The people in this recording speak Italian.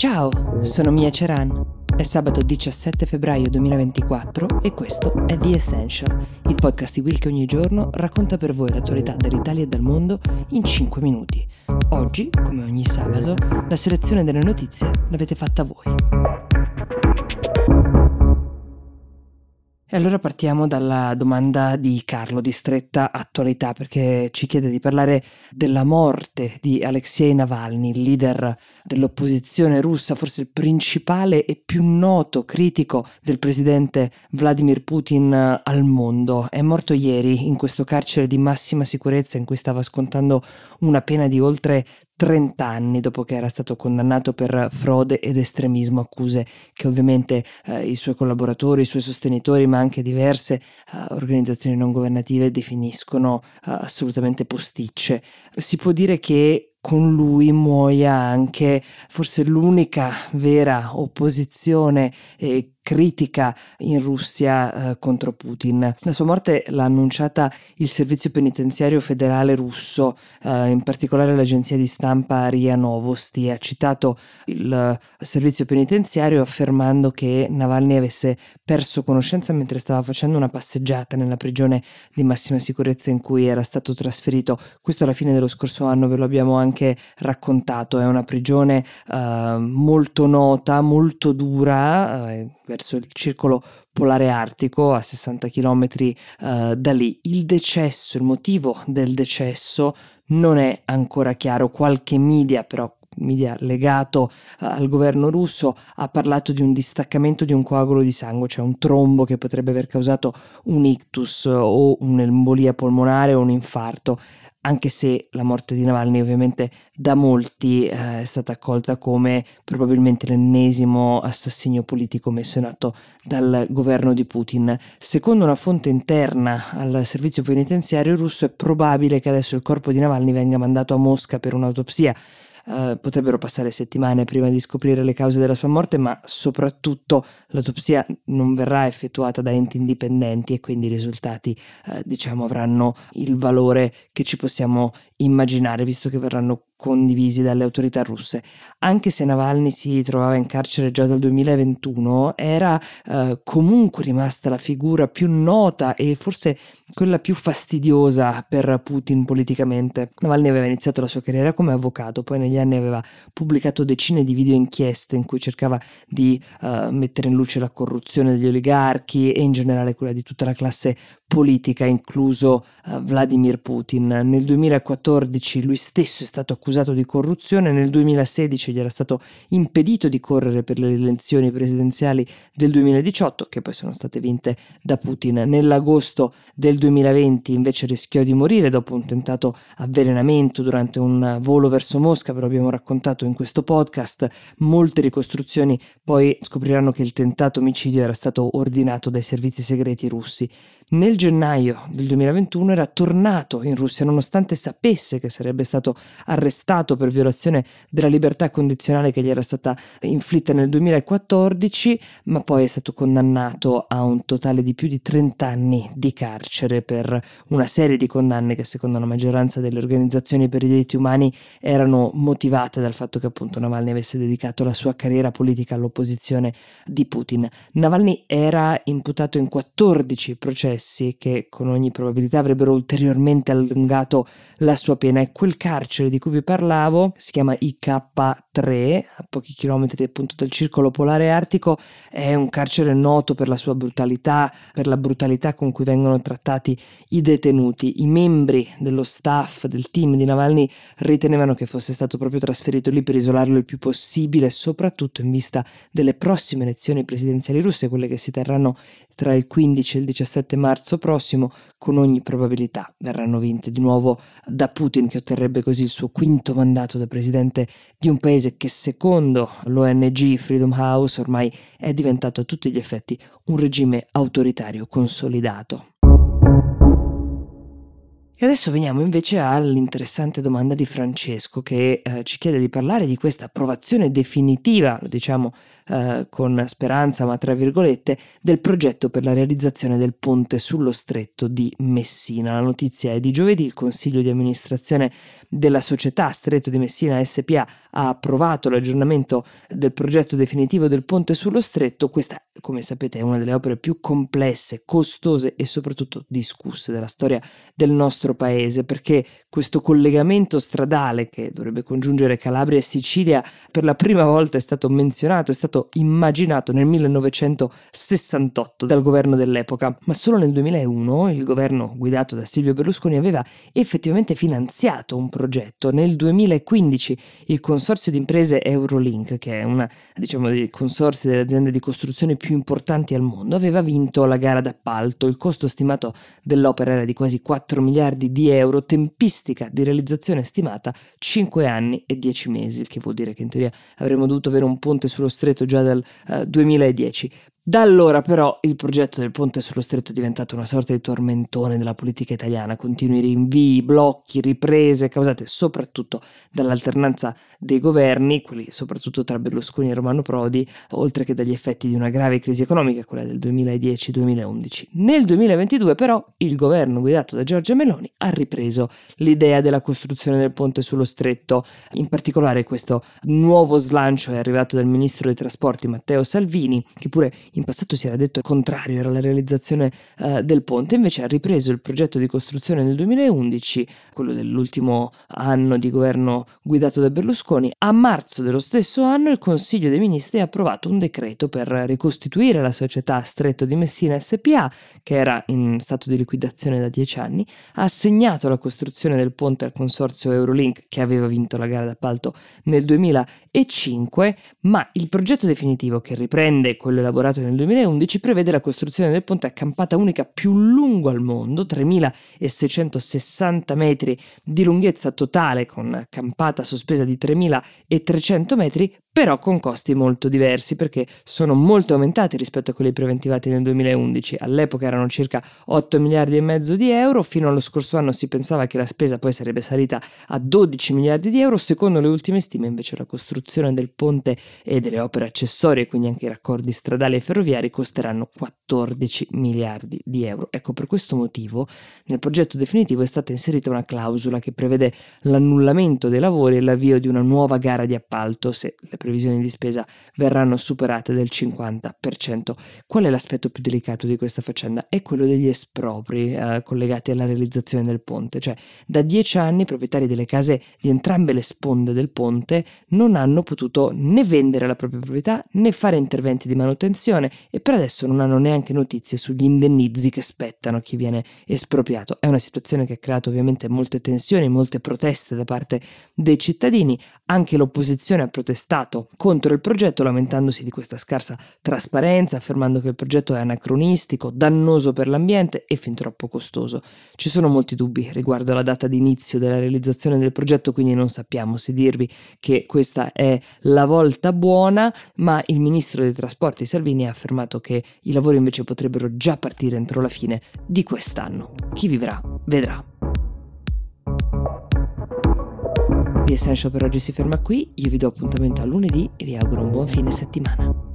Ciao, sono Mia Ceran. È sabato 17 febbraio 2024 e questo è The Essential, il podcast di Will che ogni giorno racconta per voi l'attualità dall'Italia e dal mondo in 5 minuti. Oggi, come ogni sabato, la selezione delle notizie l'avete fatta voi. E allora partiamo dalla domanda di Carlo di stretta attualità perché ci chiede di parlare della morte di Alexei Navalny, il leader dell'opposizione russa, forse il principale e più noto critico del presidente Vladimir Putin al mondo. È morto ieri in questo carcere di massima sicurezza in cui stava scontando una pena di oltre 30 anni dopo che era stato condannato per frode ed estremismo, accuse che ovviamente eh, i suoi collaboratori, i suoi sostenitori, ma anche diverse eh, organizzazioni non governative definiscono eh, assolutamente posticce. Si può dire che con lui muoia anche forse l'unica vera opposizione eh, critica in Russia eh, contro Putin. La sua morte l'ha annunciata il servizio penitenziario federale russo, eh, in particolare l'agenzia di stampa RIA Novosti, ha citato il servizio penitenziario affermando che Navalny avesse perso conoscenza mentre stava facendo una passeggiata nella prigione di massima sicurezza in cui era stato trasferito. Questo alla fine dello scorso anno ve lo abbiamo anche raccontato, è una prigione eh, molto nota, molto dura eh, verso il circolo polare artico a 60 km uh, da lì. Il decesso, il motivo del decesso non è ancora chiaro. Qualche media però media legato uh, al governo russo ha parlato di un distaccamento di un coagulo di sangue, cioè un trombo che potrebbe aver causato un ictus o un'embolia polmonare o un infarto anche se la morte di Navalny ovviamente da molti eh, è stata accolta come probabilmente l'ennesimo assassinio politico messo in atto dal governo di Putin. Secondo una fonte interna al servizio penitenziario russo è probabile che adesso il corpo di Navalny venga mandato a Mosca per un'autopsia Uh, potrebbero passare settimane prima di scoprire le cause della sua morte, ma soprattutto l'autopsia non verrà effettuata da enti indipendenti e quindi i risultati, uh, diciamo, avranno il valore che ci possiamo immaginare, visto che verranno condivisi dalle autorità russe. Anche se Navalny si trovava in carcere già dal 2021, era uh, comunque rimasta la figura più nota e forse quella più fastidiosa per Putin politicamente. Navalny aveva iniziato la sua carriera come avvocato, poi negli anni aveva pubblicato decine di video inchieste in cui cercava di uh, mettere in luce la corruzione degli oligarchi e in generale quella di tutta la classe politica, incluso uh, Vladimir Putin. Nel 2014 lui stesso è stato accusato di corruzione, nel 2016 gli era stato impedito di correre per le elezioni presidenziali del 2018, che poi sono state vinte da Putin. Nell'agosto del 2020 invece rischiò di morire dopo un tentato avvelenamento durante un volo verso Mosca, ve lo abbiamo raccontato in questo podcast. Molte ricostruzioni poi scopriranno che il tentato omicidio era stato ordinato dai servizi segreti russi. Nel gennaio del 2021 era tornato in Russia nonostante sapesse che sarebbe stato arrestato per violazione della libertà condizionale che gli era stata inflitta nel 2014, ma poi è stato condannato a un totale di più di 30 anni di carcere per una serie di condanne che secondo la maggioranza delle organizzazioni per i diritti umani erano motivate dal fatto che appunto Navalny avesse dedicato la sua carriera politica all'opposizione di Putin. Navalny era imputato in 14 processi processi che con ogni probabilità avrebbero ulteriormente allungato la sua pena. E quel carcere di cui vi parlavo si chiama IK3 a pochi chilometri appunto dal circolo polare artico. È un carcere noto per la sua brutalità per la brutalità con cui vengono trattati i detenuti. I membri dello staff del team di Navalny ritenevano che fosse stato proprio trasferito lì per isolarlo il più possibile soprattutto in vista delle prossime elezioni presidenziali russe quelle che si terranno tra il 15 e il 17 marzo prossimo, con ogni probabilità verranno vinte di nuovo da Putin che otterrebbe così il suo quinto mandato da presidente di un paese che secondo l'ONG Freedom House ormai è diventato a tutti gli effetti un regime autoritario consolidato. E adesso veniamo invece all'interessante domanda di Francesco che eh, ci chiede di parlare di questa approvazione definitiva, lo diciamo eh, con speranza ma tra virgolette, del progetto per la realizzazione del ponte sullo stretto di Messina. La notizia è di giovedì, il consiglio di amministrazione della società Stretto di Messina SPA ha approvato l'aggiornamento del progetto definitivo del ponte sullo stretto. Questa, come sapete, è una delle opere più complesse, costose e soprattutto discusse della storia del nostro paese, perché questo collegamento stradale che dovrebbe congiungere Calabria e Sicilia per la prima volta è stato menzionato, è stato immaginato nel 1968 dal governo dell'epoca, ma solo nel 2001 il governo guidato da Silvio Berlusconi aveva effettivamente finanziato un progetto. Nel 2015 il consorzio di imprese Eurolink, che è una diciamo dei consorsi delle aziende di costruzione più importanti al mondo, aveva vinto la gara d'appalto. Il costo stimato dell'opera era di quasi 4 miliardi di euro, tempistica di realizzazione stimata 5 anni e 10 mesi, il che vuol dire che in teoria avremmo dovuto avere un ponte sullo stretto già dal uh, 2010. Da allora però il progetto del ponte sullo stretto è diventato una sorta di tormentone della politica italiana, continui rinvii, blocchi, riprese causate soprattutto dall'alternanza dei governi, quelli soprattutto tra Berlusconi e Romano Prodi, oltre che dagli effetti di una grave crisi economica, quella del 2010-2011. Nel 2022 però il governo guidato da Giorgia Meloni ha ripreso l'idea della costruzione del ponte sullo stretto, in particolare questo nuovo slancio è arrivato dal ministro dei trasporti Matteo Salvini, che pure in passato si era detto contrario, era la realizzazione eh, del ponte, invece ha ripreso il progetto di costruzione nel 2011, quello dell'ultimo anno di governo guidato da Berlusconi. A marzo dello stesso anno il Consiglio dei Ministri ha approvato un decreto per ricostituire la società Stretto di Messina SPA, che era in stato di liquidazione da dieci anni, ha assegnato la costruzione del ponte al consorzio Eurolink, che aveva vinto la gara d'appalto nel 2005, ma il progetto definitivo che riprende quello elaborato nel 2011 prevede la costruzione del ponte a campata unica più lungo al mondo, 3.660 metri di lunghezza totale con campata sospesa di 3.300 metri però con costi molto diversi perché sono molto aumentati rispetto a quelli preventivati nel 2011. All'epoca erano circa 8 miliardi e mezzo di euro, fino allo scorso anno si pensava che la spesa poi sarebbe salita a 12 miliardi di euro, secondo le ultime stime invece la costruzione del ponte e delle opere accessorie, quindi anche i raccordi stradali e ferroviari, costeranno 14 miliardi di euro. Ecco, per questo motivo nel progetto definitivo è stata inserita una clausola che prevede l'annullamento dei lavori e l'avvio di una nuova gara di appalto se le previsioni di spesa verranno superate del 50%. Qual è l'aspetto più delicato di questa faccenda? È quello degli espropri eh, collegati alla realizzazione del ponte, cioè da dieci anni i proprietari delle case di entrambe le sponde del ponte non hanno potuto né vendere la propria proprietà né fare interventi di manutenzione e per adesso non hanno neanche notizie sugli indennizi che spettano chi viene espropriato. È una situazione che ha creato ovviamente molte tensioni, molte proteste da parte dei cittadini, anche l'opposizione ha protestato contro il progetto lamentandosi di questa scarsa trasparenza, affermando che il progetto è anacronistico, dannoso per l'ambiente e fin troppo costoso. Ci sono molti dubbi riguardo alla data di inizio della realizzazione del progetto, quindi non sappiamo se dirvi che questa è la volta buona, ma il ministro dei trasporti Salvini ha affermato che i lavori invece potrebbero già partire entro la fine di quest'anno. Chi vivrà vedrà. The Essential per oggi si ferma qui, io vi do appuntamento a lunedì e vi auguro un buon fine settimana.